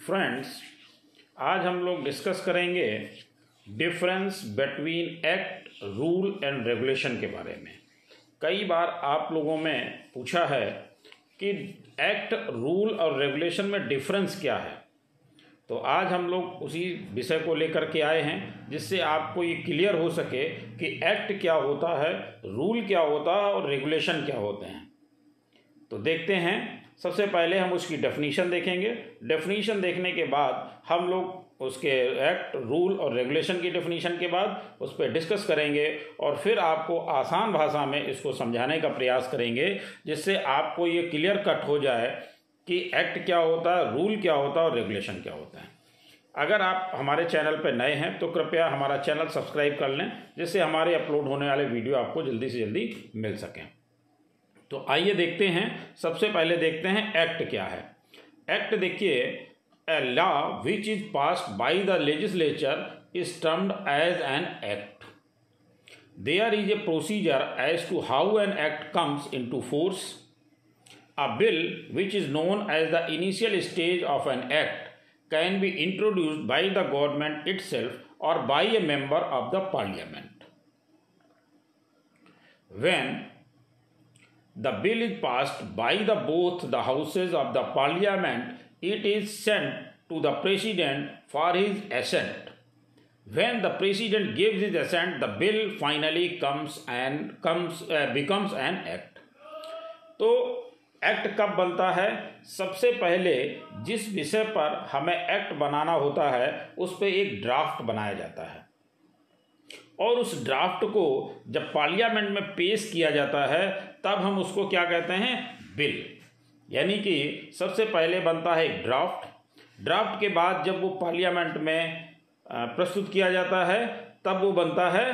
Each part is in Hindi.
फ्रेंड्स आज हम लोग डिस्कस करेंगे difference between act rule and regulation के बारे में। कई बार आप लोगों में पूछा है कि एक्ट रूल और रेगुलेशन में डिफरेंस क्या है। तो आज हम लोग उसी विषय को लेकर के आए हैं, जिससे आपको ये क्लियर हो सके कि एक्ट क्या होता है रूल क्या होता है और रेगुलेशन क्या होते हैं। तो देखते हैं। सबसे पहले हम उसकी डेफिनीशन देखेंगे। डेफिनीशन देखने के बाद हम लोग उसके एक्ट रूल और रेगुलेशन की डेफिनीशन के बाद उस पर डिस्कस करेंगे और फिर आपको आसान भाषा में इसको समझाने का प्रयास करेंगे, जिससे आपको ये क्लियर कट हो जाए कि एक्ट क्या होता है रूल क्या होता है और रेगुलेशन क्या होता है। अगर आप हमारे चैनल पर नए हैं तो कृपया हमारा चैनल सब्सक्राइब कर लें, जिससे हमारे अपलोड होने वाले वीडियो आपको जल्दी से जल्दी मिल सकें। तो आइए देखते हैं, सबसे पहले देखते हैं एक्ट क्या है। एक्ट देखिए a law which is passed by the legislature is termed as an act there is a procedure as to how an act comes into force a bill which is known as the initial stage of an act can be introduced by the government itself और by a member of the parliament when the bill is passed by the both the houses of the parliament it is sent to the president for his assent when the president gives his assent the bill finally comes and comes uh, becomes an act तो एक्ट कब बनता है सबसे पहले जिस विषय पर हमें एक्ट बनाना होता है उस पर एक ड्राफ्ट बनाया जाता है और उस ड्राफ्ट को जब पार्लियामेंट में पेश किया जाता है, तब हम उसको क्या कहते हैं? बिल यानी कि सबसे पहले बनता है एक ड्राफ्ट ड्राफ्ट के बाद जब वो पार्लियामेंट में प्रस्तुत किया जाता है, तब वो बनता है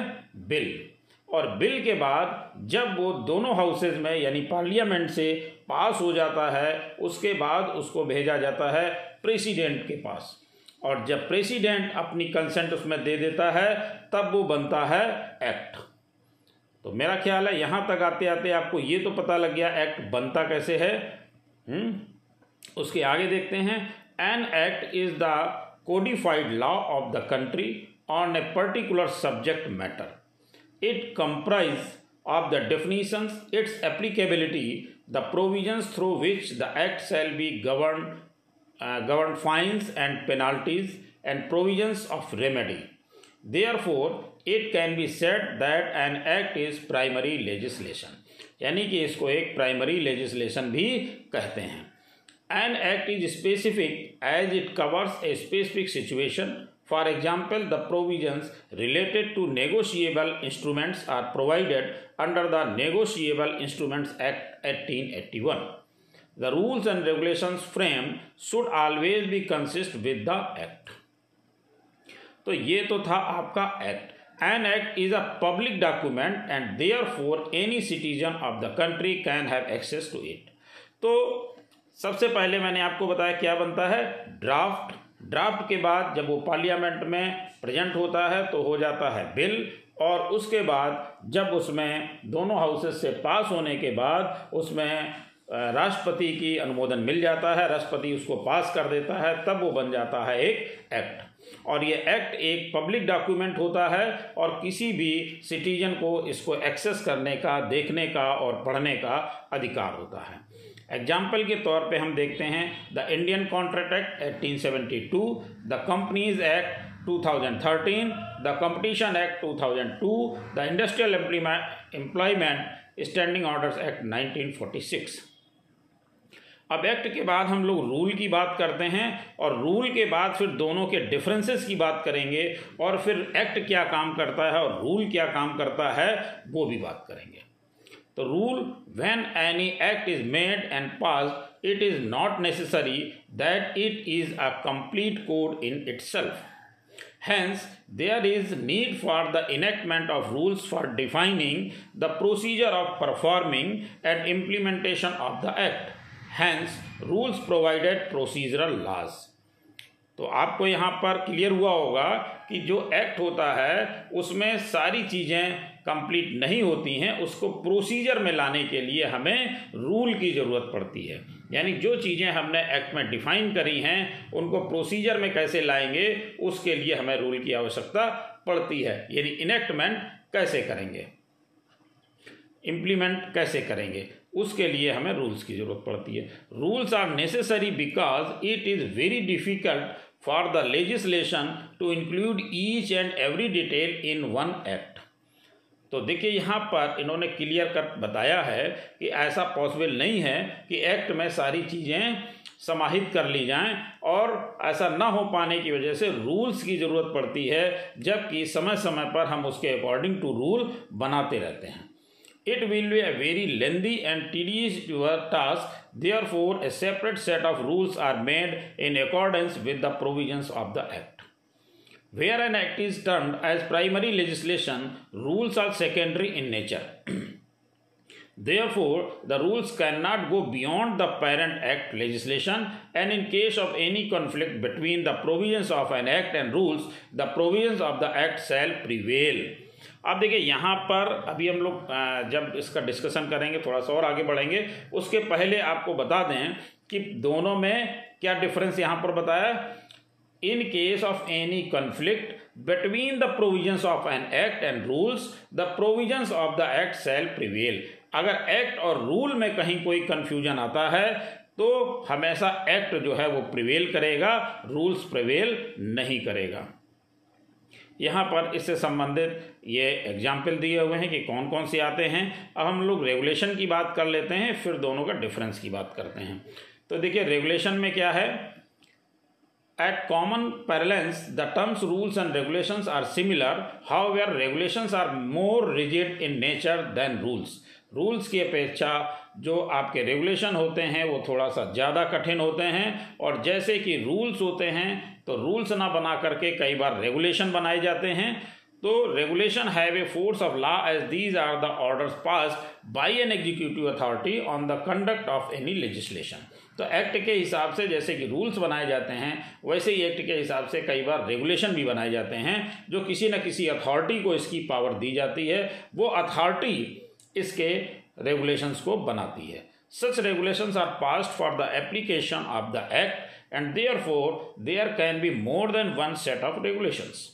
बिल और बिल के बाद जब वो दोनों हाउसेज में, यानी पार्लियामेंट से पास हो जाता है, उसके बाद उसको भेजा जाता है प्रेसिडेंट के पास. और जब प्रेसिडेंट अपनी कंसेंट उसमें दे देता है, तब वो बनता है एक्ट तो मेरा ख्याल है, यहाँ तक आते आते आपको ये तो पता लग गया एक्ट बनता कैसे है हुँ? हम्म? उसके आगे देखते हैं an act is the codified law of the country on a particular subject matter it comprise of the definitions its applicability the provisions through which the act shall be govern govern fines and penalties and provisions of remedy there it can be said that an act is primary legislation यानी कि इसको एक प्राइमरी लेजिस्लेशन भी कहते हैं। An act is specific as it covers a specific situation for example the provisions related to negotiable instruments are provided under the negotiable instruments act eighteen eighty one the rules and regulations frame should always be consist with the act तो ये तो था आपका act an act is a public document and therefore any citizen of the country can have access to it तो सबसे पहले मैंने आपको बताया क्या बनता है? ड्राफ्ट ड्राफ्ट के बाद जब वो पार्लियामेंट में प्रेजेंट होता है तो हो जाता है बिल और उसके बाद जब उसमें दोनों हाउसेस से पास होने के बाद उसमें राष्ट्रपति की अनुमोदन मिल जाता है, राष्ट्रपति उसको पास कर देता है, तब वो बन जाता है एक एक्ट। और ये एक्ट एक पब्लिक डॉक्यूमेंट होता है और किसी भी सिटीजन को इसको एक्सेस करने का, देखने का और पढ़ने का अधिकार होता है। एग्ज़ाम्पल के तौर पे हम देखते हैं the Indian contract act 1872 the companies act 2013 the competition act 2002 the industrial employment standing orders act 1946 अब एक्ट के बाद हम लोग रूल की बात करते हैं और रूल के बाद फिर दोनों के डिफरेंसेस की बात करेंगे और फिर एक्ट क्या काम करता है और रूल क्या काम करता है वो भी बात करेंगे तो rule when any act is made and pass it is not necessary that it is a complete code in itself Hence, there is need for the enactment of rules for defining the procedure of performing and implementation of the act. Hence rules provided procedural laws तो आपको यहाँ पर क्लियर हुआ होगा कि जो एक्ट होता है, उसमें सारी चीज़ें कंप्लीट नहीं होती हैं, उसको प्रोसीजर में लाने के लिए हमें रूल की ज़रूरत पड़ती है। यानी जो चीज़ें हमने एक्ट में डिफाइन करी हैं, उनको प्रोसीजर में कैसे लाएँगे, उसके लिए हमें रूल की आवश्यकता पड़ती है। यानी इनेक्टमेंट कैसे करेंगे? इम्प्लीमेंट कैसे करेंगे? उसके लिए हमें रूल्स की ज़रूरत पड़ती है। Rules are necessary because it is very difficult for the legislation to include each and every detail in one act तो देखिए यहाँ पर इन्होंने क्लियर कर बताया है कि ऐसा पॉसिबल नहीं है कि एक्ट में सारी चीज़ें समाहित कर ली जाएँ और ऐसा न हो पाने की वजह से रूल्स की ज़रूरत पड़ती है, जबकि समय समय पर हम उसके अकॉर्डिंग टू रूल बनाते रहते हैं। It will be a very lengthy and tedious task. Therefore, a separate set of rules are made in accordance with the provisions of the Act. Where an Act is termed as primary legislation, rules are secondary in nature. Therefore, the rules cannot go beyond the parent act legislation and in case of any conflict between the provisions of an act and rules, the provisions of the act shall prevail. अब देखिए, यहाँ पर अभी हम लोग जब इसका डिस्कशन करेंगे, थोड़ा सा और आगे बढ़ेंगे, उसके पहले आपको बता दें कि दोनों में क्या डिफरेंस यहाँ पर बताया? In case of any conflict between the provisions of an act and rules the provisions of the act shall prevail अगर एक्ट और रूल में कहीं कोई कंफ्यूजन आता है तो हमेशा एक्ट जो है वो प्रिवेल करेगा रूल्स प्रिवेल नहीं करेगा। यहाँ पर इससे संबंधित ये एग्ज़ाम्पल दिए हुए हैं कि कौन कौन से आते हैं। अब हम लोग रेगुलेशन की बात कर लेते हैं, फिर दोनों का डिफरेंस की बात करते हैं। तो देखिए रेगुलेशन में क्या है? At common parlance the terms rules and regulations are similar however regulations are more rigid in nature than rules rules की अपेक्षा जो आपके रेगुलेशन होते हैं, वो थोड़ा सा ज़्यादा कठिन होते हैं। और जैसे कि रूल्स होते हैं तो रूल्स ना बना करके कई बार रेगुलेशन बनाए जाते हैं। तो regulation have a force of law as these are the orders pass by an executive authority on the conduct of any legislation. तो एक्ट के हिसाब से जैसे कि रूल्स बनाए जाते हैं, वैसे ही एक्ट के हिसाब से कई बार रेगुलेशन भी बनाए जाते हैं, जो किसी न किसी अथॉरिटी को इसकी पावर दी जाती है, वो अथॉरिटी इसके रेगुलेशंस को बनाती है। Such regulations are passed for the application of the act and therefore there can be more than one set of regulations.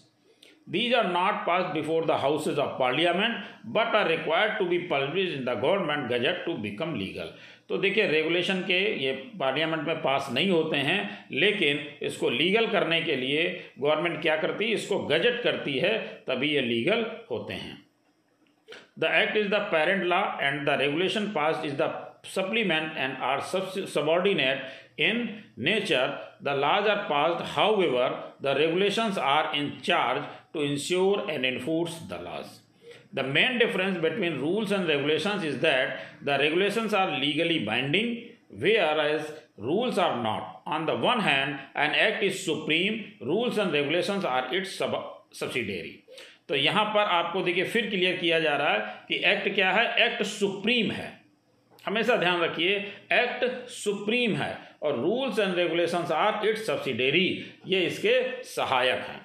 These are not passed before the houses of parliament but are required to be published in the government gazette to become legal. तो देखिए रेगुलेशन के ये पार्लियामेंट में पास नहीं होते हैं लेकिन इसको लीगल करने के लिए गवर्नमेंट क्या करती है इसको गजट करती है तभी ये लीगल होते हैं the act is the parent law and the regulation pass is the supplement and are subordinate in nature. The laws are passed, however, the regulations are in charge to ensure and enforce the laws. The main difference between rules and regulations is that the regulations are legally binding, whereas rules are not. On the one hand, an act is supreme, rules and regulations are its sub- subsidiary. तो यहाँ पर आपको देखिए फिर क्लियर किया जा रहा है कि एक्ट क्या है एक्ट सुप्रीम है हमेशा ध्यान रखिए एक्ट सुप्रीम है और rules and regulations are its subsidiary ये इसके सहायक हैं।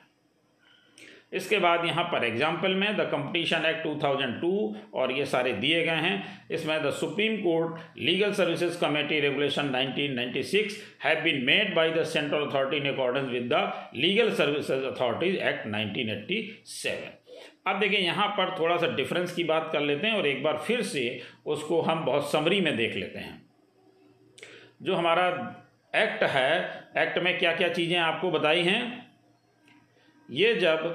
इसके बाद यहाँ पर एग्ज़ाम्पल में द कंपटीशन एक्ट 2002 और ये सारे दिए गए हैं। इसमें the supreme court legal services committee regulation 1996 have been made by the central authority in accordance with the legal services authorities act 1987 अब देखिए, यहाँ पर थोड़ा सा डिफरेंस की बात कर लेते हैं और एक बार फिर से उसको हम बहुत समरी में देख लेते हैं। जो हमारा एक्ट है एक्ट में क्या क्या चीज़ें आपको बताई हैं? ये जब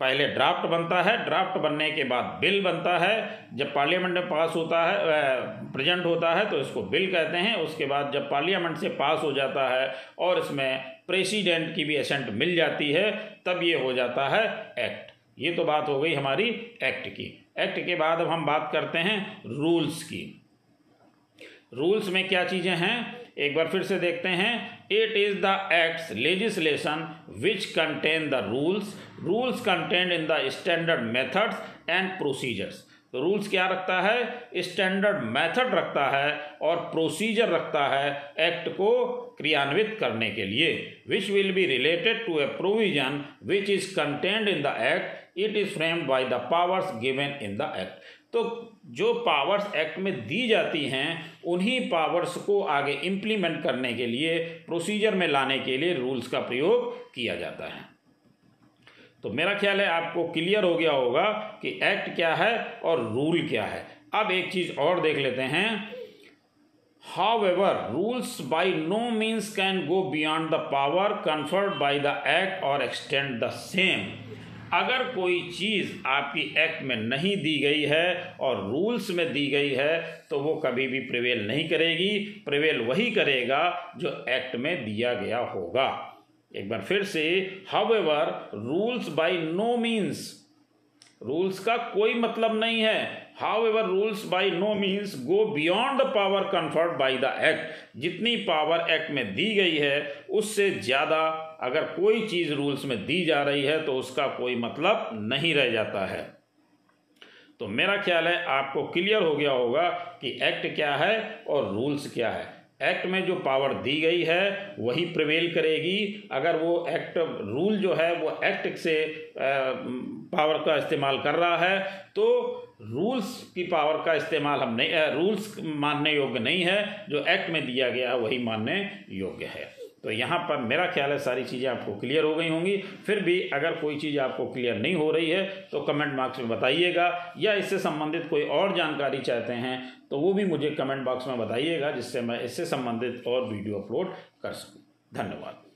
पहले ड्राफ्ट बनता है ड्राफ्ट बनने के बाद बिल बनता है, जब पार्लियामेंट में पास होता है प्रेजेंट होता है तो इसको बिल कहते हैं। उसके बाद जब पार्लियामेंट से पास हो जाता है और इसमें प्रेसिडेंट की भी एसेंट मिल जाती है, तब ये हो जाता है एक्ट ये तो बात हो गई हमारी एक्ट की। एक्ट के बाद अब हम बात करते हैं रूल्स की। रूल्स में क्या चीज़ें हैं? एक बार फिर से देखते हैं। It is the acts legislation which contain the rules rules contain in the standard methods and procedures rules क्या रखता है? स्टैंडर्ड मेथड रखता है और प्रोसीजर रखता है एक्ट को क्रियान्वित करने के लिए। Which will be related to a provision which is contained in the act it is framed by the powers given in the act तो जो पावर्स एक्ट में दी जाती हैं, उन्हीं पावर्स को आगे इम्प्लीमेंट करने के लिए प्रोसीजर में लाने के लिए रूल्स का प्रयोग किया जाता है। तो मेरा ख्याल है आपको क्लियर हो गया होगा कि एक्ट क्या है और रूल क्या है। अब एक चीज़ और देख लेते हैं। However rules by no means can go beyond the power conferred by the act और एक्सटेंड द सेम अगर कोई चीज़ आपकी एक्ट में नहीं दी गई है और रूल्स में दी गई है तो वो कभी भी प्रिवेल नहीं करेगी। प्रिवेल वही करेगा जो एक्ट में दिया गया होगा। एक बार फिर से however rules by no means rules का कोई मतलब नहीं है। However rules by no means go beyond the power conferred by the act जितनी पावर एक्ट में दी गई है, उससे ज़्यादा अगर कोई चीज़ रूल्स में दी जा रही है तो उसका कोई मतलब नहीं रह जाता है। तो मेरा ख्याल है, आपको क्लियर हो गया होगा कि एक्ट क्या है और रूल्स क्या है। एक्ट में जो पावर दी गई है, वही प्रवेल करेगी। अगर वो एक्ट रूल जो है, वो एक्ट से पावर का इस्तेमाल कर रहा है तो रूल्स की पावर का इस्तेमाल हम नहीं रूल्स मानने योग्य नहीं है। जो एक्ट में दिया गया, वही मानने योग्य है। तो यहाँ पर मेरा ख्याल है सारी चीज़ें आपको क्लियर हो गई होंगी। फिर भी अगर कोई चीज़ आपको क्लियर नहीं हो रही है तो कमेंट बॉक्स में बताइएगा, या इससे संबंधित कोई और जानकारी चाहते हैं तो वो भी मुझे कमेंट बॉक्स में बताइएगा, जिससे मैं इससे संबंधित और वीडियो अपलोड कर सकूँ। धन्यवाद।